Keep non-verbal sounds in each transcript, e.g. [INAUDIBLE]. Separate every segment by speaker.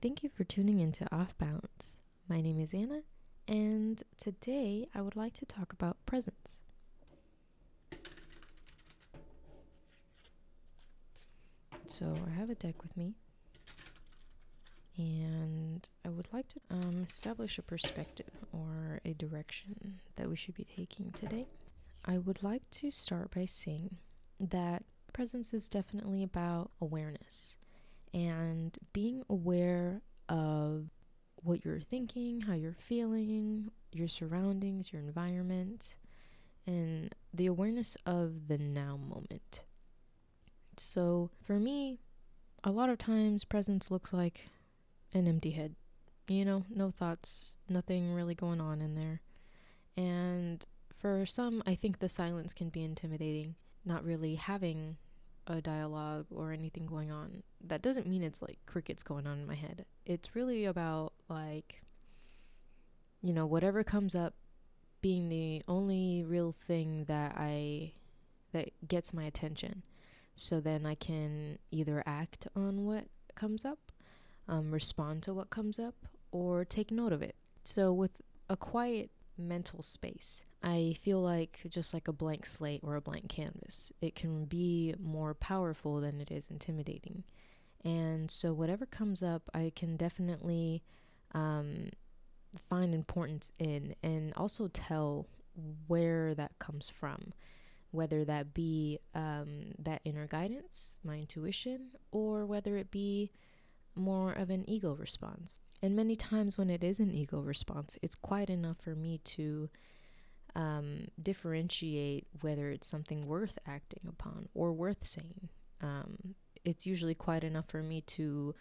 Speaker 1: Thank you for tuning into Off Balance. My name is Anna, and today I would like to talk about presence. So I have a deck with me, and I would like to um, establish a perspective or a direction that we should be taking today. I would like to start by saying that presence is definitely about awareness and being aware of what you're thinking, how you're feeling, your surroundings, your environment, and the awareness of the now moment. So, for me, a lot of times presence looks like an empty head. You know, no thoughts, nothing really going on in there. And for some, I think the silence can be intimidating, not really having a dialogue or anything going on. That doesn't mean it's like crickets going on in my head. It's really about like you know, whatever comes up being the only real thing that I that gets my attention. So then I can either act on what comes up, um, respond to what comes up, or take note of it. So with a quiet mental space, I feel like just like a blank slate or a blank canvas, it can be more powerful than it is intimidating. And so, whatever comes up, I can definitely um, find importance in and also tell where that comes from, whether that be um, that inner guidance, my intuition, or whether it be more of an ego response. And many times when it is an ego response, it's quite enough for me to um, differentiate whether it's something worth acting upon or worth saying. Um, it's usually quite enough for me to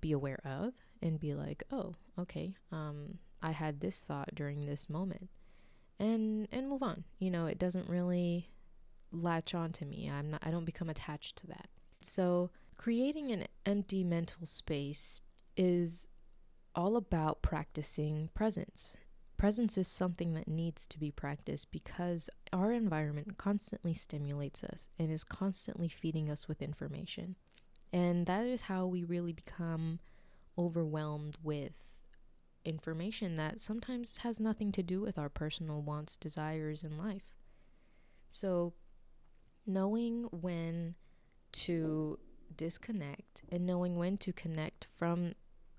Speaker 1: be aware of and be like, oh, okay, um, I had this thought during this moment, and and move on. You know, it doesn't really latch on to me. I'm not. I don't become attached to that. So creating an empty mental space is all about practicing presence Presence is something that needs to be practiced because our environment constantly stimulates us and is constantly feeding us with information. And that is how we really become overwhelmed with information that sometimes has nothing to do with our personal wants, desires and life. So, knowing when to disconnect and knowing when to connect from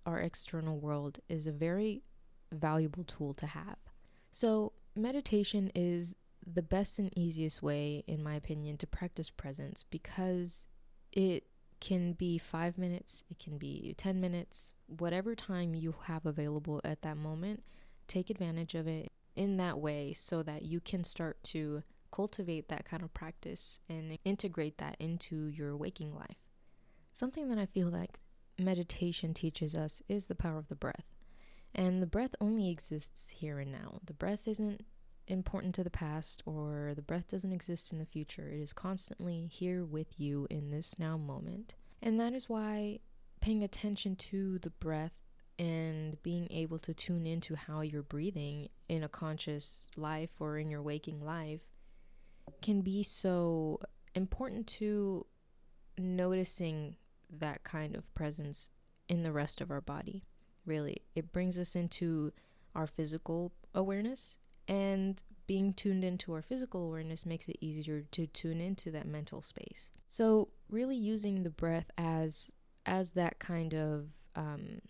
Speaker 1: our external world is a very valuable tool to have. So, meditation is the best and easiest way, in my opinion, to practice presence because it can be five minutes, it can be 10 minutes, whatever time you have available at that moment, take advantage of it in that way so that you can start to cultivate that kind of practice and integrate that into your waking life. Something that I feel like meditation teaches us is the power of the breath. And the breath only exists here and now. The breath isn't important to the past or the breath doesn't exist in the future. It is constantly here with you in this now moment. And that is why paying attention to the breath and being able to tune into how you're breathing in a conscious life or in your waking life can be so important to noticing that kind of presence in the rest of our body really. It brings us into our physical awareness and being tuned into our physical awareness makes it easier to tune into that mental space. So, really using the breath as as that kind of um,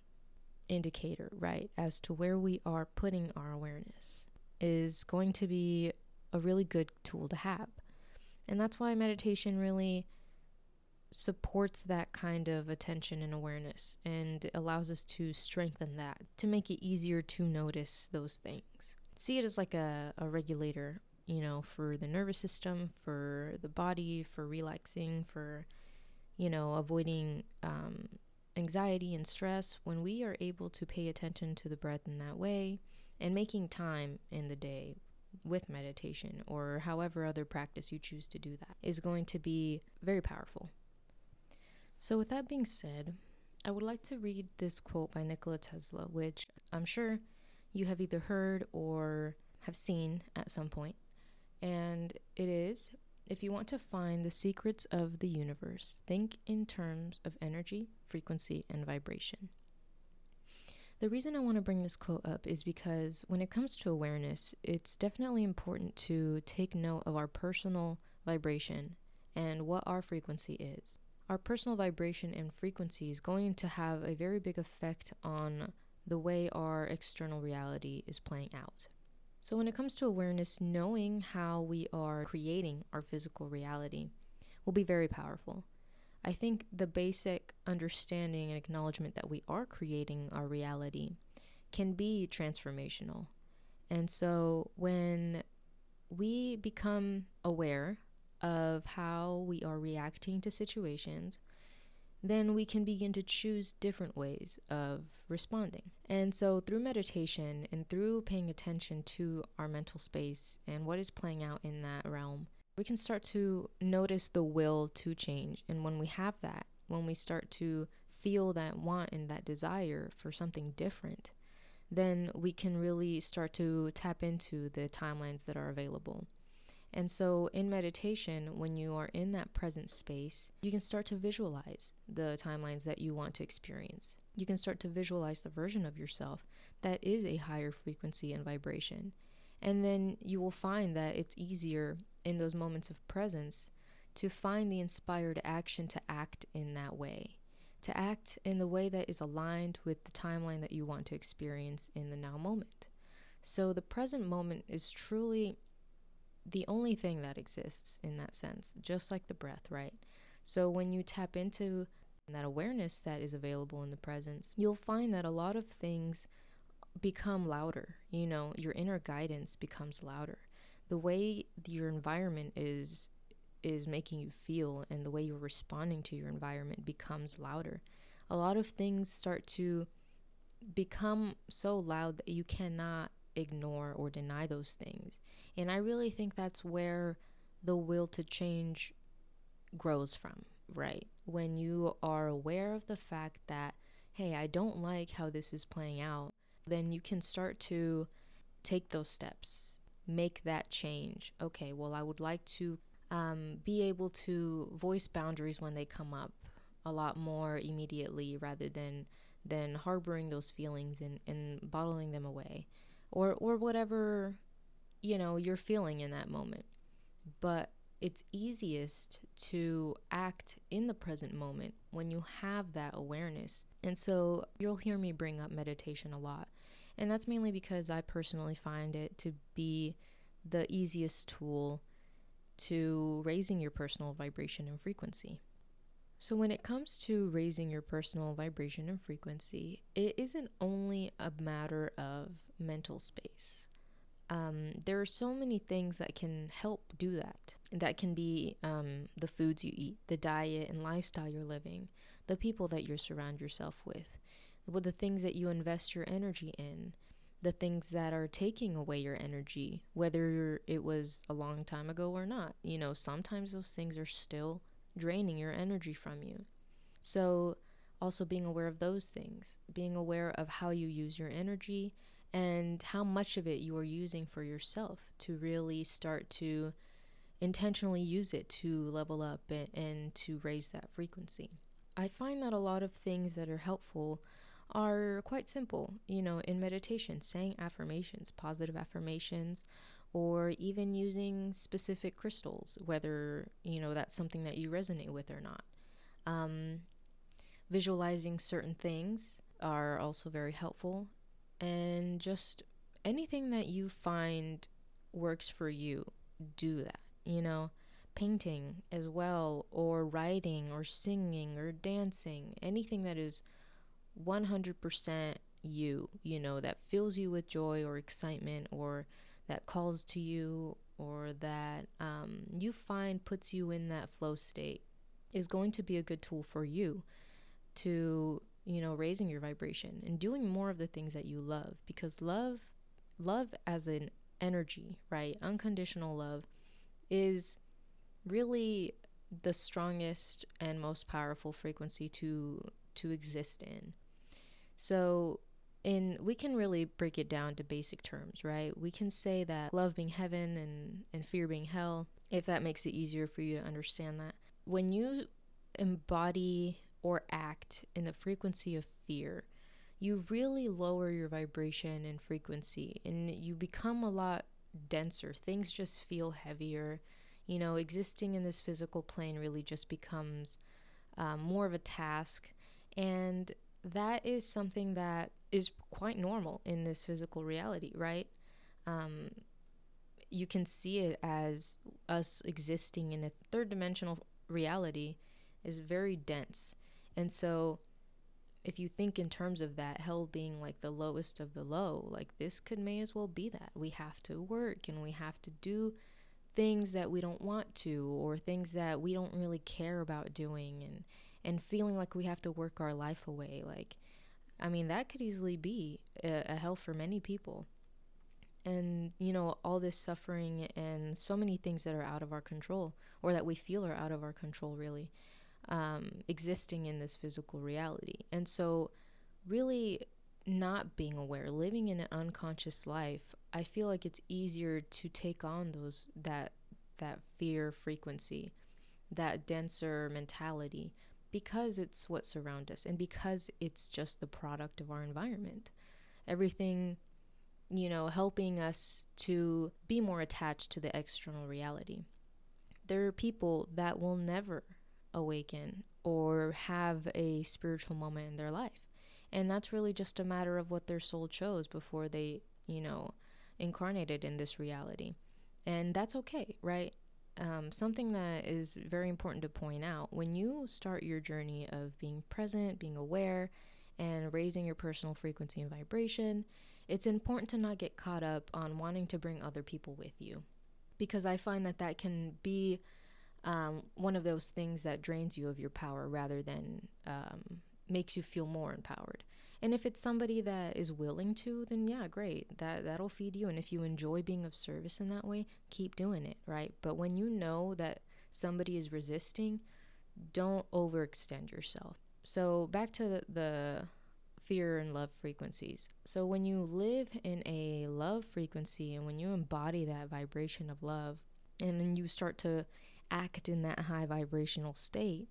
Speaker 1: indicator, right, as to where we are putting our awareness is going to be a really good tool to have. And that's why meditation really supports that kind of attention and awareness and allows us to strengthen that to make it easier to notice those things. See it as like a, a regulator, you know, for the nervous system, for the body, for relaxing, for, you know, avoiding um, anxiety and stress. When we are able to pay attention to the breath in that way and making time in the day with meditation or however other practice you choose to do that is going to be very powerful so, with that being said, I would like to read this quote by Nikola Tesla, which I'm sure you have either heard or have seen at some point. And it is if you want to find the secrets of the universe, think in terms of energy, frequency, and vibration. The reason I want to bring this quote up is because when it comes to awareness, it's definitely important to take note of our personal vibration and what our frequency is. Our personal vibration and frequency is going to have a very big effect on the way our external reality is playing out. So, when it comes to awareness, knowing how we are creating our physical reality will be very powerful. I think the basic understanding and acknowledgement that we are creating our reality can be transformational. And so, when we become aware of how we are reacting to situations, then we can begin to choose different ways of responding. And so, through meditation and through paying attention to our mental space and what is playing out in that realm, we can start to notice the will to change. And when we have that, when we start to feel that want and that desire for something different, then we can really start to tap into the timelines that are available. And so, in meditation, when you are in that present space, you can start to visualize the timelines that you want to experience. You can start to visualize the version of yourself that is a higher frequency and vibration. And then you will find that it's easier in those moments of presence to find the inspired action to act in that way, to act in the way that is aligned with the timeline that you want to experience in the now moment. So, the present moment is truly the only thing that exists in that sense, just like the breath, right? So when you tap into that awareness that is available in the presence, you'll find that a lot of things become louder. You know, your inner guidance becomes louder. The way your environment is is making you feel and the way you're responding to your environment becomes louder. A lot of things start to become so loud that you cannot ignore or deny those things. And I really think that's where the will to change grows from, right? When you are aware of the fact that, hey, I don't like how this is playing out, then you can start to take those steps, make that change. Okay, well, I would like to um, be able to voice boundaries when they come up a lot more immediately rather than than harboring those feelings and, and bottling them away or or whatever you know you're feeling in that moment. But it's easiest to act in the present moment when you have that awareness. And so you'll hear me bring up meditation a lot. And that's mainly because i personally find it to be the easiest tool to raising your personal vibration and frequency. So, when it comes to raising your personal vibration and frequency, it isn't only a matter of mental space. Um, there are so many things that can help do that. That can be um, the foods you eat, the diet and lifestyle you're living, the people that you surround yourself with, with the things that you invest your energy in, the things that are taking away your energy, whether it was a long time ago or not. You know, sometimes those things are still draining your energy from you. So, also being aware of those things, being aware of how you use your energy and how much of it you are using for yourself to really start to intentionally use it to level up and, and to raise that frequency. I find that a lot of things that are helpful are quite simple. You know, in meditation, saying affirmations, positive affirmations, or even using specific crystals, whether you know that's something that you resonate with or not. Um, visualizing certain things are also very helpful, and just anything that you find works for you, do that. You know, painting as well, or writing, or singing, or dancing, anything that is 100% you, you know, that fills you with joy or excitement or that calls to you or that um, you find puts you in that flow state is going to be a good tool for you to you know raising your vibration and doing more of the things that you love because love love as an energy right unconditional love is really the strongest and most powerful frequency to to exist in so in we can really break it down to basic terms, right? We can say that love being heaven and, and fear being hell, if that makes it easier for you to understand that. When you embody or act in the frequency of fear, you really lower your vibration and frequency and you become a lot denser. Things just feel heavier. You know, existing in this physical plane really just becomes um, more of a task. And that is something that is quite normal in this physical reality, right? Um, you can see it as us existing in a third dimensional reality is very dense. And so if you think in terms of that hell being like the lowest of the low, like this could may as well be that. We have to work and we have to do things that we don't want to or things that we don't really care about doing and and feeling like we have to work our life away like I mean that could easily be a, a hell for many people. And you know all this suffering and so many things that are out of our control or that we feel are out of our control really um, existing in this physical reality. And so, really not being aware, living in an unconscious life, I feel like it's easier to take on those that that fear frequency, that denser mentality because it's what surrounds us and because it's just the product of our environment. Everything you know, helping us to be more attached to the external reality. There are people that will never awaken or have a spiritual moment in their life. And that's really just a matter of what their soul chose before they, you know, incarnated in this reality. And that's okay, right? Um, something that is very important to point out when you start your journey of being present, being aware, and raising your personal frequency and vibration, it's important to not get caught up on wanting to bring other people with you. Because I find that that can be um, one of those things that drains you of your power rather than um, makes you feel more empowered. And if it's somebody that is willing to, then yeah, great. That that'll feed you. And if you enjoy being of service in that way, keep doing it, right? But when you know that somebody is resisting, don't overextend yourself. So back to the, the fear and love frequencies. So when you live in a love frequency and when you embody that vibration of love, and then you start to act in that high vibrational state,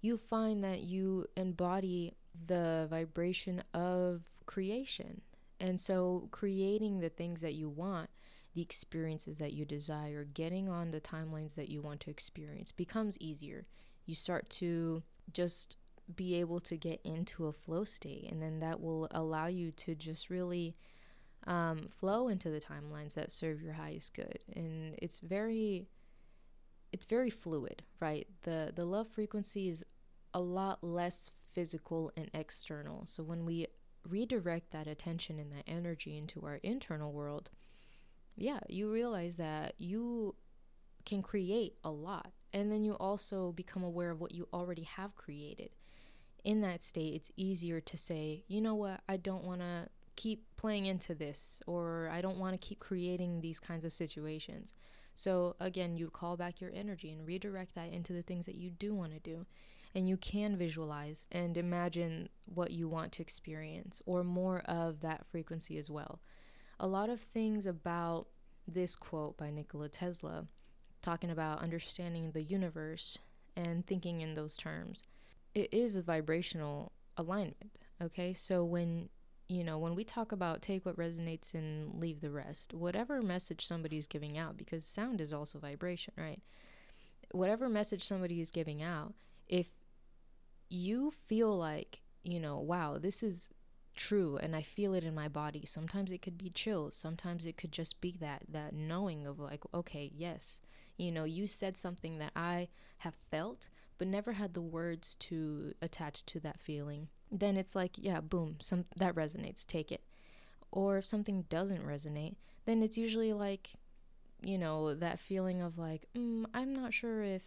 Speaker 1: you find that you embody the vibration of creation. And so, creating the things that you want, the experiences that you desire, getting on the timelines that you want to experience becomes easier. You start to just be able to get into a flow state, and then that will allow you to just really um, flow into the timelines that serve your highest good. And it's very it's very fluid, right? The the love frequency is a lot less physical and external. So when we redirect that attention and that energy into our internal world, yeah, you realize that you can create a lot. And then you also become aware of what you already have created. In that state, it's easier to say, you know what, I don't want to keep playing into this, or I don't want to keep creating these kinds of situations. So again, you call back your energy and redirect that into the things that you do want to do. And you can visualize and imagine what you want to experience or more of that frequency as well. A lot of things about this quote by Nikola Tesla, talking about understanding the universe and thinking in those terms, it is a vibrational alignment. Okay, so when you know, when we talk about take what resonates and leave the rest, whatever message somebody's giving out, because sound is also vibration, right? Whatever message somebody is giving out, if you feel like, you know, wow, this is true and I feel it in my body. Sometimes it could be chills, sometimes it could just be that that knowing of like, okay, yes, you know, you said something that I have felt but never had the words to attach to that feeling then it's like, yeah, boom, some that resonates, take it. Or if something doesn't resonate, then it's usually like, you know, that feeling of like, mm, I'm not sure if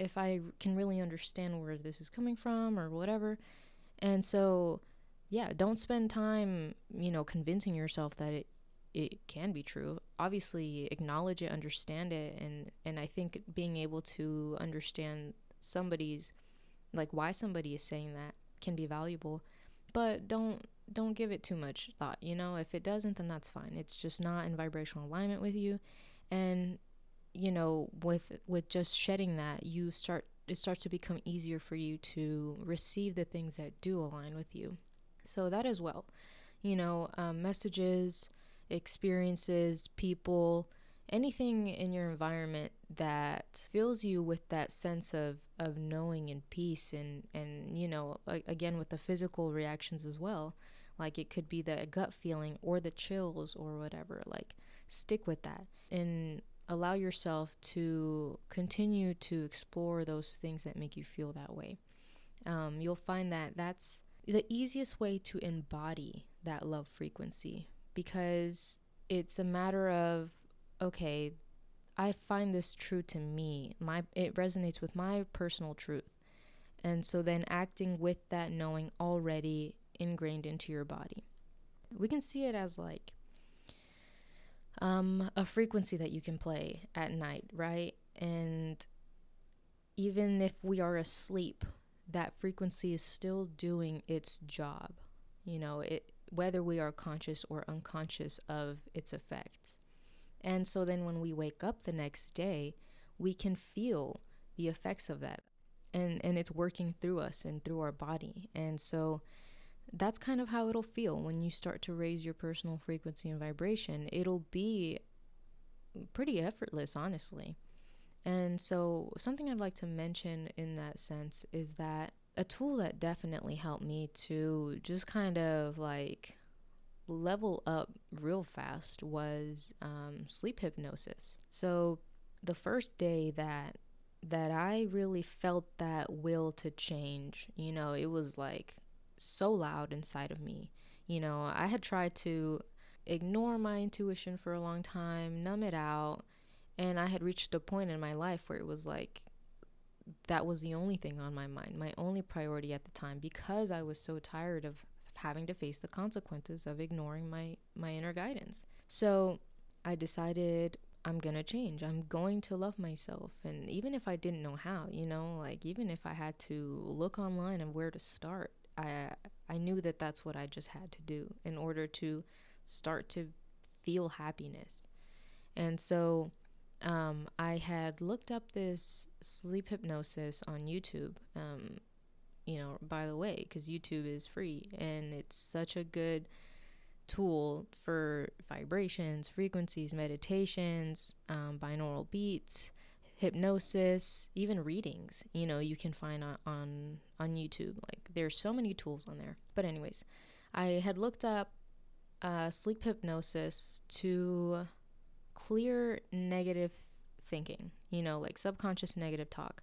Speaker 1: if I can really understand where this is coming from or whatever. And so, yeah, don't spend time, you know, convincing yourself that it it can be true. Obviously, acknowledge it, understand it, and and I think being able to understand somebody's like why somebody is saying that can be valuable, but don't don't give it too much thought. You know, if it doesn't, then that's fine. It's just not in vibrational alignment with you, and you know, with with just shedding that, you start it starts to become easier for you to receive the things that do align with you. So, that as well. You know, um, messages, experiences, people, anything in your environment that fills you with that sense of, of knowing and peace and, and you know again with the physical reactions as well like it could be the gut feeling or the chills or whatever like stick with that and allow yourself to continue to explore those things that make you feel that way. Um, you'll find that that's the easiest way to embody that love frequency because it's a matter of okay, I find this true to me. My it resonates with my personal truth. And so then acting with that knowing already ingrained into your body. We can see it as like um, a frequency that you can play at night, right? And even if we are asleep, that frequency is still doing its job. You know, it whether we are conscious or unconscious of its effects. And so then when we wake up the next day, we can feel the effects of that. And and it's working through us and through our body. And so that's kind of how it'll feel when you start to raise your personal frequency and vibration. It'll be pretty effortless, honestly. And so, something I'd like to mention in that sense is that a tool that definitely helped me to just kind of like level up real fast was um, sleep hypnosis. So the first day that that I really felt that will to change, you know, it was like so loud inside of me. You know, I had tried to ignore my intuition for a long time, numb it out, and I had reached a point in my life where it was like that was the only thing on my mind, my only priority at the time because I was so tired of having to face the consequences of ignoring my my inner guidance. So, I decided I'm going to change. I'm going to love myself. And even if I didn't know how, you know, like even if I had to look online and where to start, I I knew that that's what I just had to do in order to start to feel happiness. And so um, I had looked up this sleep hypnosis on YouTube. Um, you know, by the way, because YouTube is free and it's such a good tool for vibrations, frequencies, meditations, um, binaural beats, hypnosis, even readings. You know, you can find on, on on YouTube. Like there's so many tools on there. But anyways, I had looked up uh, sleep hypnosis to clear negative thinking. You know, like subconscious negative talk,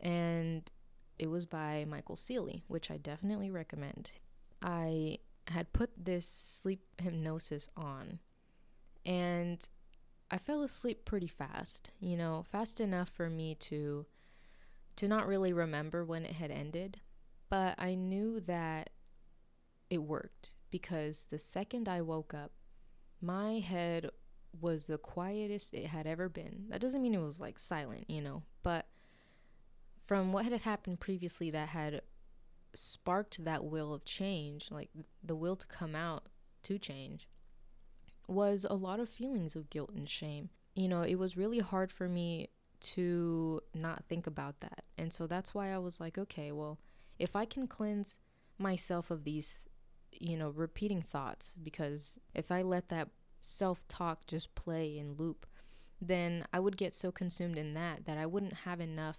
Speaker 1: and it was by Michael Sealey, which I definitely recommend. I had put this sleep hypnosis on and I fell asleep pretty fast, you know, fast enough for me to to not really remember when it had ended, but I knew that it worked because the second I woke up, my head was the quietest it had ever been. That doesn't mean it was like silent, you know, from what had happened previously that had sparked that will of change, like the will to come out to change, was a lot of feelings of guilt and shame. You know, it was really hard for me to not think about that. And so that's why I was like, okay, well, if I can cleanse myself of these, you know, repeating thoughts, because if I let that self talk just play in loop, then I would get so consumed in that that I wouldn't have enough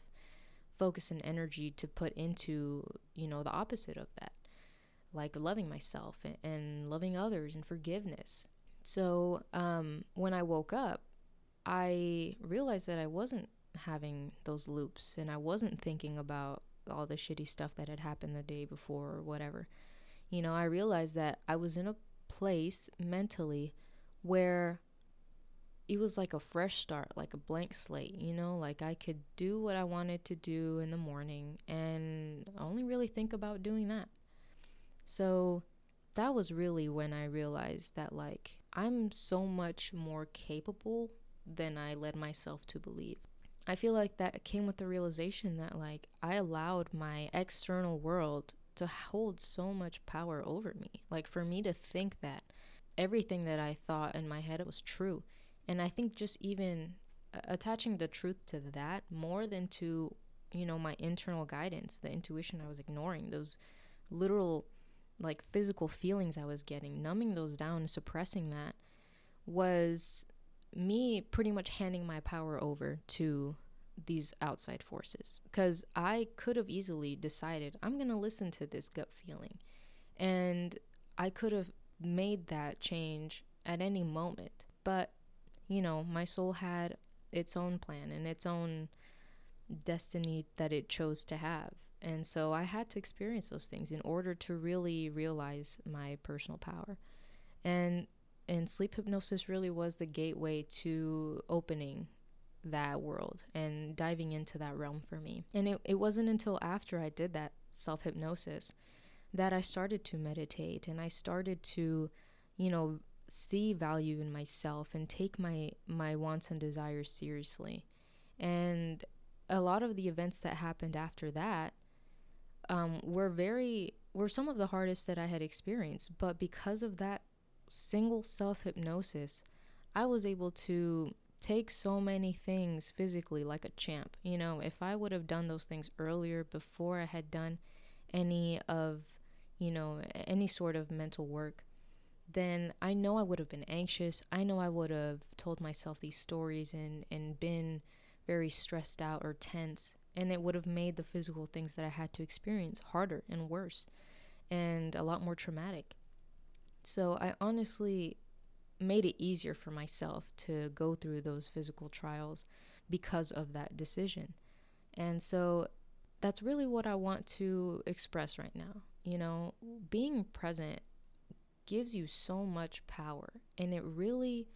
Speaker 1: focus and energy to put into, you know, the opposite of that, like loving myself and, loving others and forgiveness. So um, when I woke up, I realized that I wasn't having those loops and I wasn't thinking about all the shitty stuff that had happened the day before or whatever. You know, I realized that I was in a place mentally where it was like a fresh start, like a blank slate, you know, like I could do what I wanted to do in the morning and only really think about doing that. So that was really when I realized that like I'm so much more capable than I led myself to believe. I feel like that came with the realization that like I allowed my external world to hold so much power over me. Like for me to think that everything that I thought in my head was true and I think just even uh, attaching the truth to that more than to, you know, my internal guidance, the intuition I was ignoring, those literal like physical feelings I was getting, numbing those down suppressing that was me pretty much handing my power over to these outside forces. Because I could have easily decided I'm going to listen to this gut feeling. And I could have made that change at any moment. But you know my soul had its own plan and its own destiny that it chose to have and so I had to experience those things in order to really realize my personal power and and sleep hypnosis really was the gateway to opening that world and diving into that realm for me. And it, it wasn't until after I did that self hypnosis that I started to meditate and I started to, you know, see value in myself and take my my wants and desires seriously. And a lot of the events that happened after that um, were very were some of the hardest that I had experienced. But because of that single self hypnosis, I was able to take so many things physically like a champ. You know, if I would have done those things earlier before I had done any of, you know, any sort of mental work, then I know I would have been anxious. I know I would have told myself these stories and, and been very stressed out or tense. And it would have made the physical things that I had to experience harder and worse and a lot more traumatic. So I honestly made it easier for myself to go through those physical trials because of that decision. And so that's really what I want to express right now. You know, being present gives you so much power and it really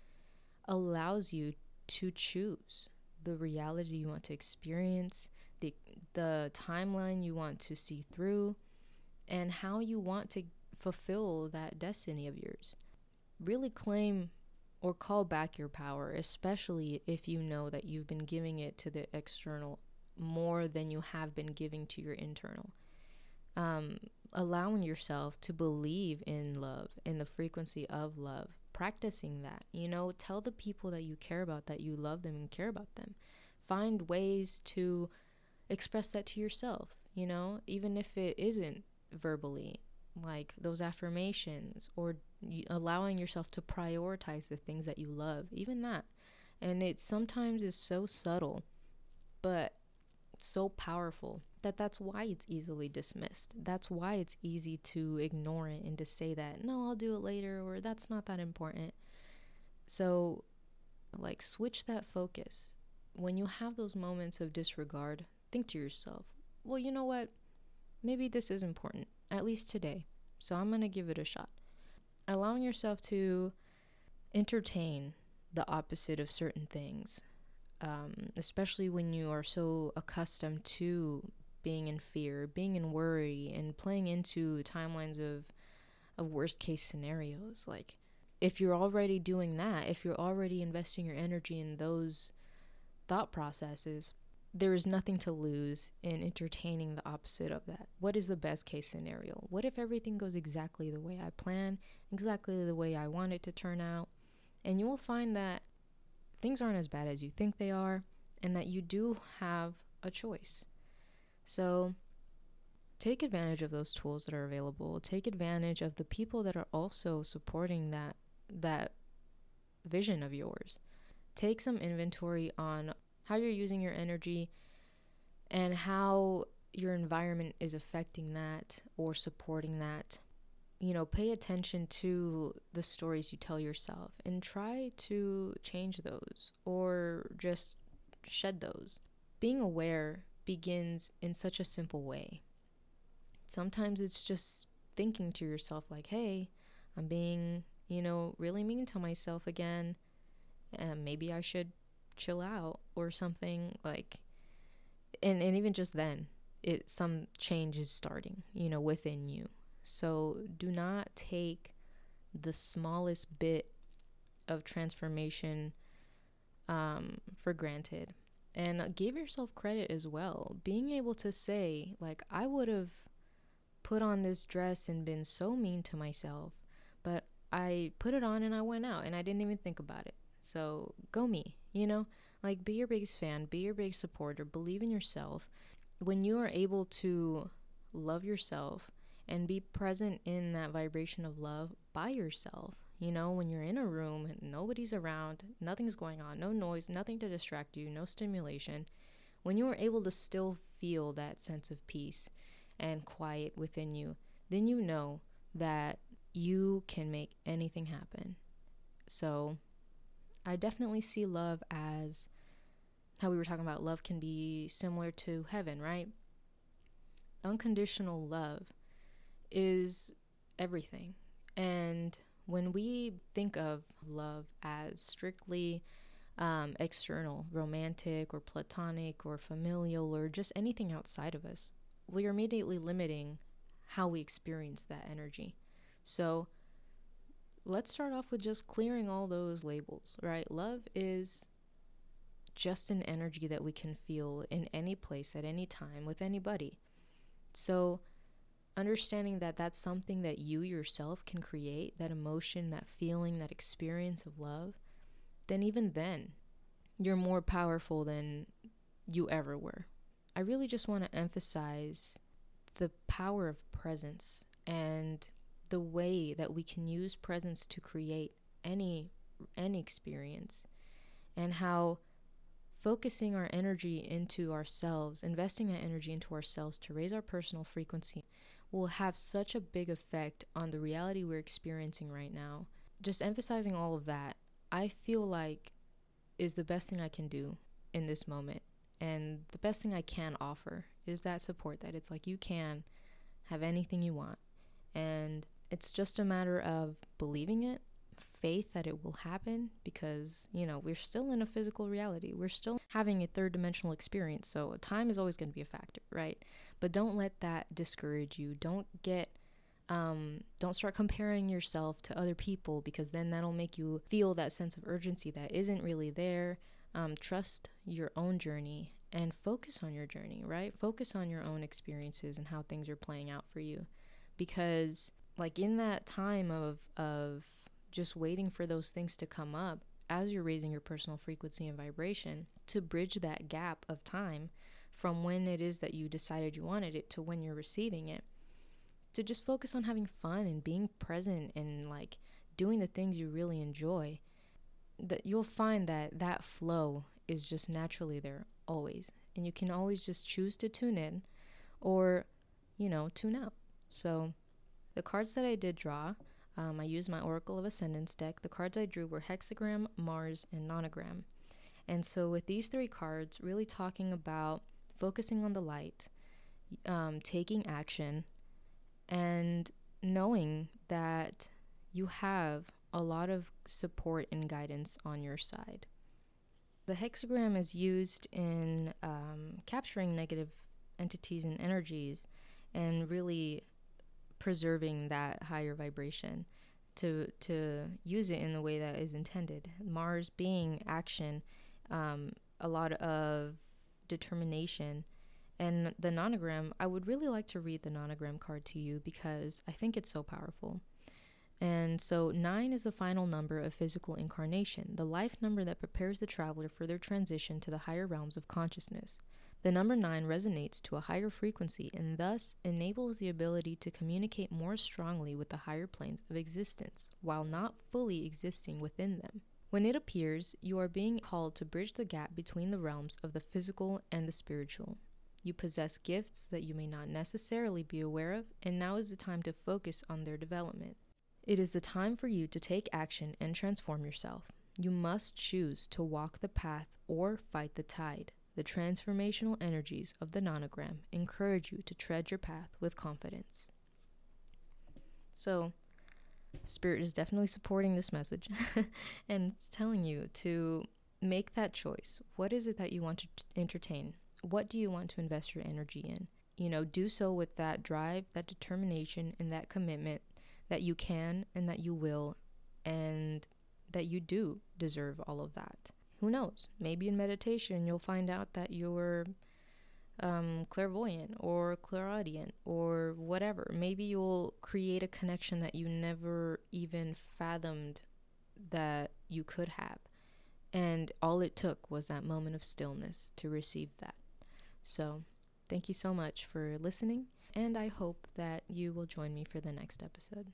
Speaker 1: allows you to choose the reality you want to experience, the the timeline you want to see through, and how you want to fulfill that destiny of yours really claim or call back your power, especially if you know that you've been giving it to the external more than you have been giving to your internal. Um, allowing yourself to believe in love, in the frequency of love, practicing that. You know, tell the people that you care about that you love them and care about them. Find ways to express that to yourself, you know, even if it isn't verbally, like those affirmations or allowing yourself to prioritize the things that you love, even that. And it sometimes is so subtle, but so powerful that that's why it's easily dismissed. That's why it's easy to ignore it and to say that, no, I'll do it later or that's not that important. So, like, switch that focus. When you have those moments of disregard, think to yourself, well, you know what? Maybe this is important, at least today. So I'm going to give it a shot allowing yourself to entertain the opposite of certain things, um, especially when you are so accustomed to being in fear, being in worry, and playing into timelines of of worst case scenarios. Like, if you're already doing that, if you're already investing your energy in those thought processes, there is nothing to lose in entertaining the opposite of that. What is the best case scenario? What if everything goes exactly the way I plan, exactly the way I want it to turn out? And you will find that things aren't as bad as you think they are, and that you do have a choice. So, take advantage of those tools that are available. Take advantage of the people that are also supporting that that vision of yours. Take some inventory on how you're using your energy, and how your environment is affecting that or supporting that. You know, pay attention to the stories you tell yourself and try to change those or just shed those. Being aware begins in such a simple way. Sometimes it's just thinking to yourself, like, hey, I'm being, you know, really mean to myself again. And maybe I should chill out or something like and, and even just then it some change is starting you know within you so do not take the smallest bit of transformation um, for granted and give yourself credit as well being able to say like i would have put on this dress and been so mean to myself but i put it on and i went out and i didn't even think about it so go me you know, like be your biggest fan, be your biggest supporter, believe in yourself. When you are able to love yourself and be present in that vibration of love by yourself. You know, when you're in a room, nobody's around, nothing's going on, no noise, nothing to distract you, no stimulation. When you are able to still feel that sense of peace and quiet within you, then you know that you can make anything happen. So, I definitely see love as how we were talking about love can be similar to heaven, right? Unconditional love is everything. And when we think of love as strictly um, external, romantic or platonic or familial or just anything outside of us, we are immediately limiting how we experience that energy. So let's start off with just clearing all those labels, right? Love is just an energy that we can feel in any place at any time with anybody. So, understanding that that's something that you yourself can create, that emotion, that feeling, that experience of love, then even then, you're more powerful than you ever were. I really just want to emphasize the power of presence and the way that we can use presence to create any any experience and how focusing our energy into ourselves, investing that energy into ourselves to raise our personal frequency will have such a big effect on the reality we're experiencing right now. Just emphasizing all of that, I feel like is the best thing I can do in this moment. And the best thing I can offer is that support that it's like you can have anything you want. And it's just a matter of believing it, faith that it will happen because, you know, we're still in a physical reality. We're still having a third dimensional experience. So time is always going to be a factor, right? But don't let that discourage you. Don't get um, don't start comparing yourself to other people because then that'll make you feel that sense of urgency that isn't really there. Um, trust your own journey and focus on your journey, right? Focus on your own experiences and how things are playing out for you. Because, like, in that time of, of just waiting for those things to come up as you're raising your personal frequency and vibration to bridge that gap of time from when it is that you decided you wanted it to when you're receiving it. To just focus on having fun and being present and like doing the things you really enjoy. That you'll find that that flow is just naturally there always. And you can always just choose to tune in or, you know, tune out. So the cards that I did draw um, I used my Oracle of Ascendance deck. The cards I drew were Hexagram, Mars, and Nonagram. And so, with these three cards, really talking about focusing on the light, um, taking action, and knowing that you have a lot of support and guidance on your side. The hexagram is used in um, capturing negative entities and energies and really preserving that higher vibration to to use it in the way that is intended. Mars being action, um, a lot of determination, and the nonagram. I would really like to read the nonagram card to you because I think it's so powerful. And so, nine is the final number of physical incarnation, the life number that prepares the traveler for their transition to the higher realms of consciousness. The number 9 resonates to a higher frequency and thus enables the ability to communicate more strongly with the higher planes of existence while not fully existing within them. When it appears, you are being called to bridge the gap between the realms of the physical and the spiritual. You possess gifts that you may not necessarily be aware of, and now is the time to focus on their development. It is the time for you to take action and transform yourself. You must choose to walk the path or fight the tide. The transformational energies of the nonagram encourage you to tread your path with confidence. So, Spirit is definitely supporting this message [LAUGHS] and it's telling you to make that choice. What is it that you want to entertain? What do you want to invest your energy in? You know, do so with that drive, that determination, and that commitment that you can and that you will, and that you do deserve all of that who knows? Maybe in meditation you'll find out that you're um, clairvoyant or clairaudient or whatever. Maybe you'll create a connection that you never even fathomed that you could have. And all it took was that moment of stillness to receive that. So, thank you so much for listening. And I hope that you will join me for the next episode.